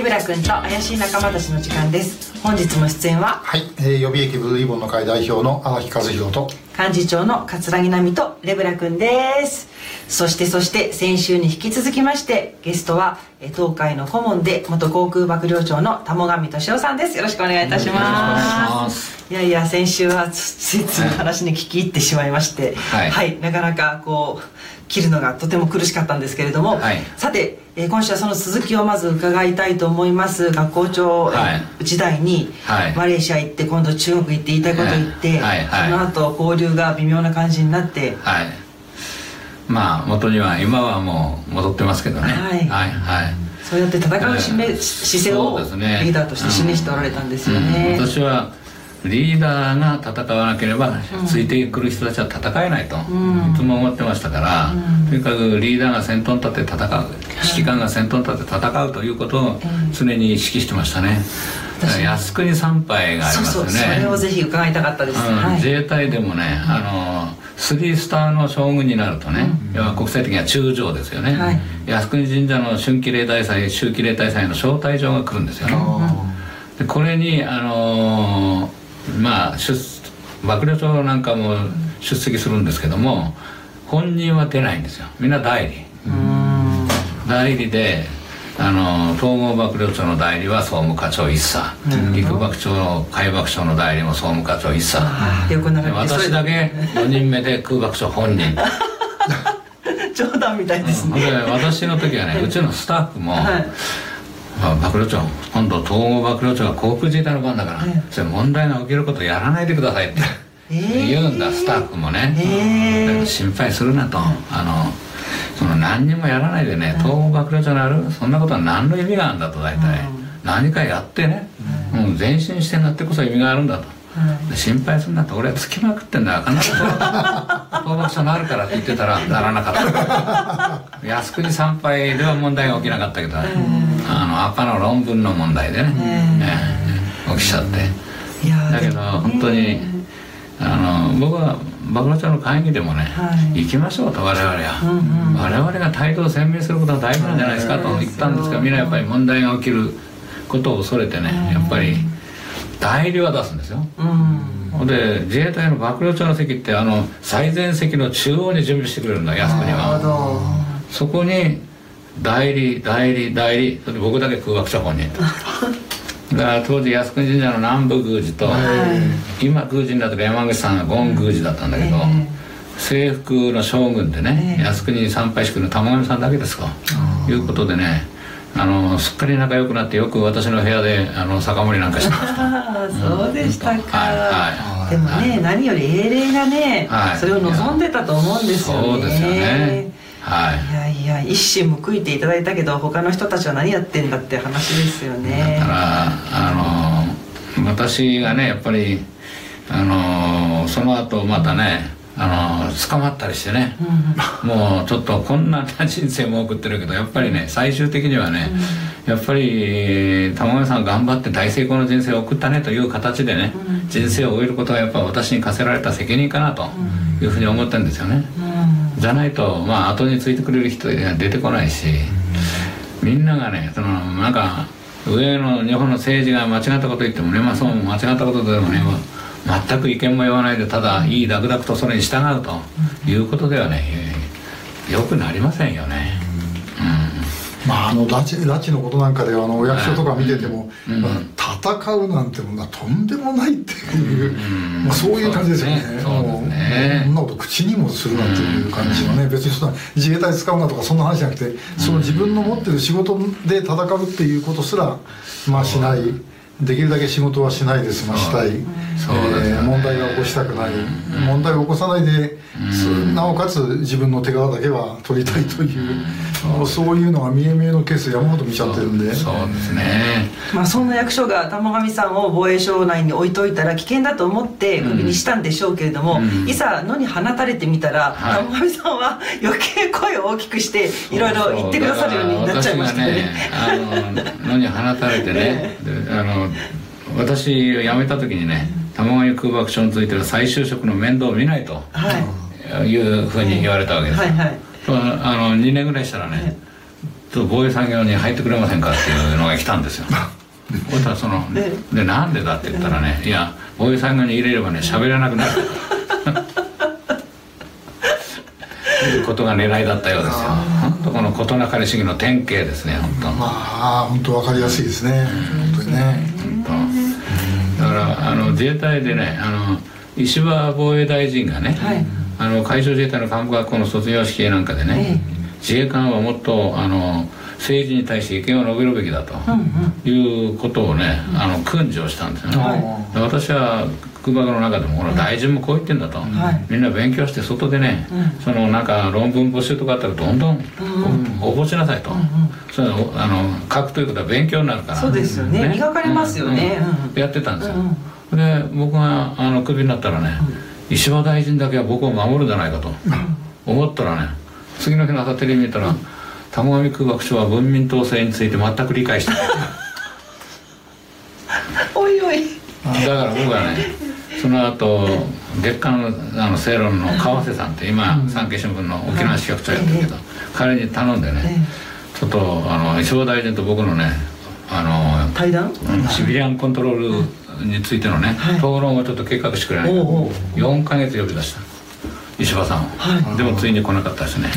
レブラ君と怪しい仲間たちの時間です。本日も出演ははい、えー、予備役ブルーリボンの会代表の荒木和弘と幹事長の桂木奈美とレブラ君です。そしてそして先週に引き続きましてゲストはえー東海の顧問で元航空幕僚長の玉上俊夫さんです。よろしくお願いいたします。いやいや先週はついつい話に聞き入ってしまいまして。はいなかなかこう切るのがとても苦しかったんですけれども、はい。さて、えー今週はその続きをまず伺いたいと思います。学校長、はい。時代に、はい。マレーシア行って今度中国行って言いたいこと言って、その後交流が微妙な感じになって。はい。まあ元には今はもう戻ってますけどね。はい。はい。はい。そうやって戦う姿勢をリーダーとして示しておられたんですよね、うん。私はリーダーが戦わなければついてくる人たちは戦えないと、いつも思ってましたから、とにかくリーダーが先頭に立って戦う指揮官が先頭に立って戦うということを常に意識してましたね、靖国参拝がありますよね。それをぜひ伺いたかったです、自衛隊でもね、あのスリースターの将軍になるとね、要は国際的には中将ですよね、はい。靖国神社の春季例大祭秋季例大祭の招待状が来るんですよね、でこれにあのーまあ出幕僚長なんかも出席するんですけども本人は出ないんですよ。みんな代理。代理であの統合幕僚長の代理は総務課長一茶陸幕長海幕長の代理も総務課長一茶あー横並でびで。それ私だけ4人目で空幕長本人。冗談みたいですね、で私の時はねうちのスタッフも、はいあ幕僚長今度統合幕僚長が航空自衛隊の番だから、えそれ問題が起きることやらないでくださいって、えー言うんだスタッフもね、えー心配するなと、あのその何にもやらないでね統合幕僚長になるそんなことは何の意味があるんだと大体、何かやってね、もう前進してなってこそ意味があるんだと、で心配するなと俺はつきまくってんだ必ず統幕長になるからって言ってたらならなかった。靖国参拝では問題が起きなかったけど、あの赤の論文の問題でね、ええ。起きちゃって。いやーだけど本当にあの僕は幕僚長の会議でもね、はい。行きましょうと我々は、我々が態度を鮮明することは大事なんじゃないですかと言ったんですがみんなやっぱり問題が起きることを恐れてねやっぱり代理は出すんですよ、うん。ほんで自衛隊の幕僚長の席ってあの最前席の中央に準備してくれるんだ靖国は。ど。そこに代理代理代理それで僕だけ空爆者本人 だから当時靖国神社の南部宮司と、今宮司になってる山口さんが権宮司だったんだけど、制服の将軍でね、靖国に参拝してくるの玉上さんだけですということでねあのすっかり仲良くなってよく私の部屋であの酒盛りなんかしてました。ああそうでしたか、はいはい。でもね、何より英霊がね、はい。それを望んでたと思うんですよね。そうですよね。はい。いやいや一矢報いていただいたけど他の人たちは何やってんだって話ですよね。だからあの私がねやっぱりあのその後またねあの捕まったりしてね、もうちょっとこんな人生も送ってるけどやっぱりね最終的にはね、やっぱり玉川さん頑張って大成功の人生を送ったねという形でね、人生を終えることがやっぱ私に課せられた責任かなというふうに思ってるんですよね、じゃないとまあ後についてくれる人が出てこないし、みんながねそのなんか上の日本の政治が間違ったこと言ってもねまあそう間違ったことでもね全く意見も言わないでただいいダクダクとそれに従うということではねよくなりませんよね。まああの拉致拉致のことなんかではあのお役所とか見てても、うん。まあ戦うなんてものはとんでもないっていう、ん。まあ、そういう感じですよね。そんなこと口にもするなんていう感じのね、別にそんな自衛隊使うなとかそんな話じゃなくてその自分の持ってる仕事で戦うっていうことすらまあしないできるだけ仕事はしないで済ましたい、そうねえー問題は起こしたくない、問題を起こさないで、そなおかつ自分の手柄だけは取りたいという、もうそういうのが見え見えのケース山ほど見ちゃってるんで。そうですね。まあそんな役所が玉上さんを防衛省内に置いといたら危険だと思ってクビにしたんでしょうけれども、うん。いざ野に放たれてみたら、はい。玉上さんは 余計声を大きくしていろいろ言ってくださるようになっちゃいましたよね野に放たれてね であの私辞めた時にね玉上空爆症については再就職の面倒を見ないとはい。いうふうに言われたわけです、はいはい。とあの2年ぐらいしたらねちょっと防衛産業に入ってくれませんかっていうのが来たんですよ。そしたらそのでなんでだって言ったらねいや防衛産業に入れればね喋らなくなる。いうことが狙いだったようですよ。本当この事なかれ主義の典型ですね本当。まあ本当分かりやすいですね。本当にね。だからあの自衛隊でねあの石破防衛大臣がね、はい、あの海上自衛隊の幹部学校の卒業式なんかでね、自衛官はもっとあの政治に対して意見を述べるべきだということをね、あの訓示をしたんですよね、はい、私は空爆の中でもこの大臣もこう言ってんだと、はい、みんな勉強して外でね、うん、そのなんか論文募集とかあったらどんどん応募しなさいと、うんうん、それあの書くということは勉強になるから。そうですよね、ね、磨かれますよね、うん、やってたんですよ、で僕があのクビになったらね、石破大臣だけは僕を守るんじゃないかと。思ったらね次の日の朝テレビ見たら玉上空爆署は文民統制について全く理解してない。おいおい。だから僕はねその後月刊のあの正論の川瀬さんって今、産経新聞の沖縄支局長やってるけど、彼に頼んでね、ちょっとあの石破大臣と僕のねあの対談、シビリアンコントロールについてのね、討論をちょっと計画してくれないか4か月呼び出した。石破さん。を、はい、でもついに来なかったですね。へえ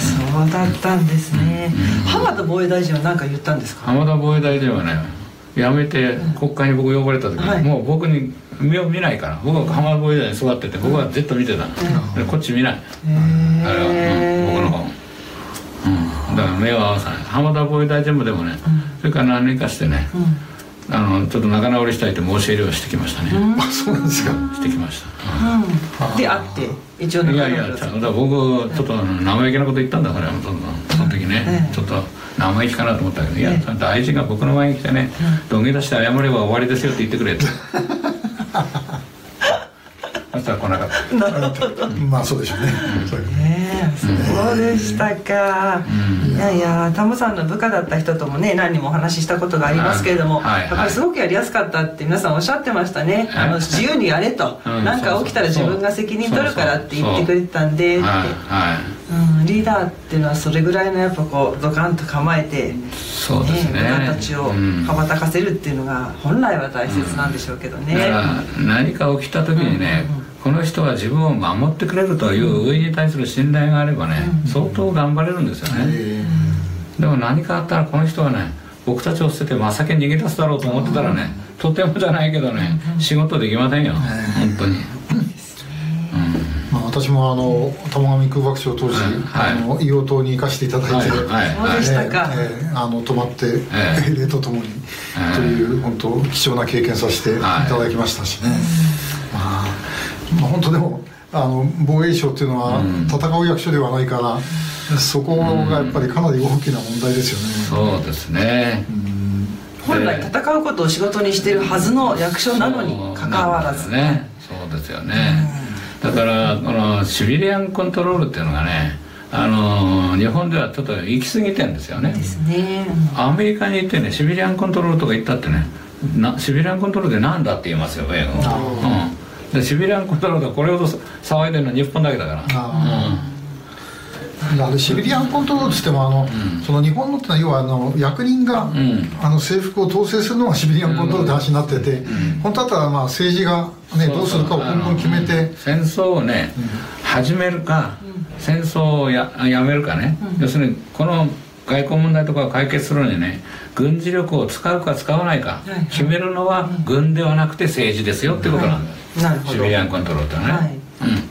そうだったんですね、浜田防衛大臣は何か言ったんですか？浜田防衛大臣はね辞めて国会に僕呼ばれた時に、はい、もう僕に目を見ないから。僕は浜田防衛大臣に座ってて僕はずっと見てた、うん、こっち見ない、あれは、うん、僕の方、うん、だから目を合わさない。浜田防衛大臣もでもね、それから何年かしてね、あのちょっと仲直りしたいって申し入れをしてきましたね、あそうなんですか。してきました、で会って一応いやいやだから僕ちょっと生意気なこと言ったんだからその時ね、ちょっと生意気かなと思ったけど、いや大臣が僕の前に来てね土下座して謝れば終わりですよって言ってくれって そしたら来なかった。なるほど。まあそうでしょうね、ねそうでしたか、いやいやタモさんの部下だった人ともね何人もお話ししたことがありますけれども、やっぱりすごくやりやすかったって皆さんおっしゃってましたね、あの自由にやれと。何、か起きたら自分が責任取るからって言ってくれてたんでって、うん、リーダーっていうのはそれぐらいのやっぱこうドカンと構えてそうですね。部下たちを羽ばたかせるっていうのが本来は大切なんでしょうけどね、何か起きた時にね、この人は自分を守ってくれるという上に対する信頼があればね、相当頑張れるんですよね、でも何かあったらこの人はね僕たちを捨てて真っ先に逃げ出すだろうと思ってたらね、とてもじゃないけどね、仕事できませんよ、本当に。まあ、私もあの玉上空爆賞当時、はい、あの硫黄島に行かせていただいて、あの泊まって、えー、霊とともに、えー、という本当貴重な経験させてい。ただきましたしね、まあまあ、本当でもあの防衛省っていうのは戦う役所ではないから、うん、そこがやっぱりかなり大きな問題ですよね、そうですね、本来戦うことを仕事にしてるはずの役所なのにかかわらず。ねそうですよね、だからこのシビリアンコントロールっていうのがねあの日本ではちょっと行き過ぎてんですよね。ですね。アメリカに行ってねシビリアンコントロールとか言ったってねなシビリアンコントロールって何だって言いますよ英語、うん。でシビリアンコントロールはこれほど騒いでるのは日本だけだからあシビリアンコントロールしてもあの、うん、その日本のってのは要はあの役人が、うん、あの制服を統制するのがシビリアンコントロールって話になってて、うん、本当だったらまあ政治が、ね、どうするかを根本決めて。戦争をね、始めるか、戦争をややめるかね、要するにこの外交問題とかを解決するのにね軍事力を使うか使わないか決めるのは軍ではなくて政治ですよってことなんだ。よ、なるほど。シビリアンコントロールってね、はい、うん、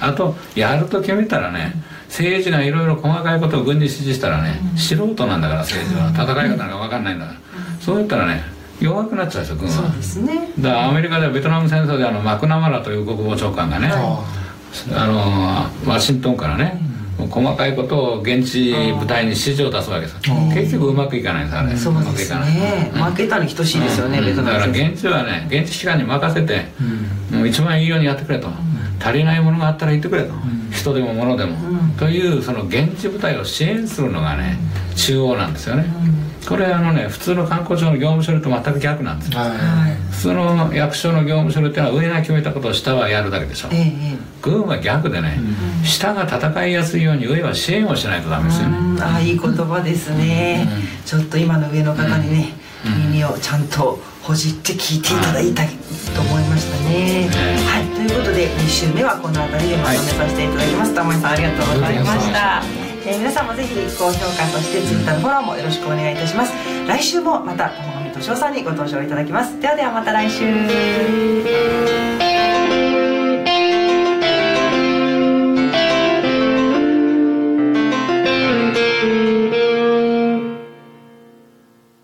あとやると決めたらね政治がいろいろ細かいことを軍に指示したらね、うん、素人なんだから政治は。戦い方なんか分かんないんだから、うん、そうやったらね弱くなっちゃうんですよ軍は。そうですね。だからアメリカではベトナム戦争であのマクナマラという国防長官がね、はい、あのワシントンからね、細かいことを現地部隊に指示を出すわけです結局うまくいかないんですあれ。そうですね。負けたに等しいですよね、ベトナムだから現地はね現地機関に任せて、もう一番いいようにやってくれと、足りないものがあったら言ってくれと、人でも物でも、というその現地部隊を支援するのがね中央なんですよね、これあのね普通の観光庁の業務処理と全く逆なんですよ、はい。普通の役所の業務処理っていうのは上が決めたことを下はやるだけでしょ、えええ軍は逆でね、下が戦いやすいように上は支援をしないとダメですよね、うん。ああいい言葉ですね、ちょっと今の上の方にね、耳をちゃんとほじって聞いていただいたいと思いましたね、はい。ということで2週目はこの辺りでまとめさせていただきます玉井さんありがとうございました。えー皆さんもぜひ高評価そしてツイッターのフォローもよろしくお願いいたします。来週もまた玉上俊夫さんにご登場いただきます。ではではまた来週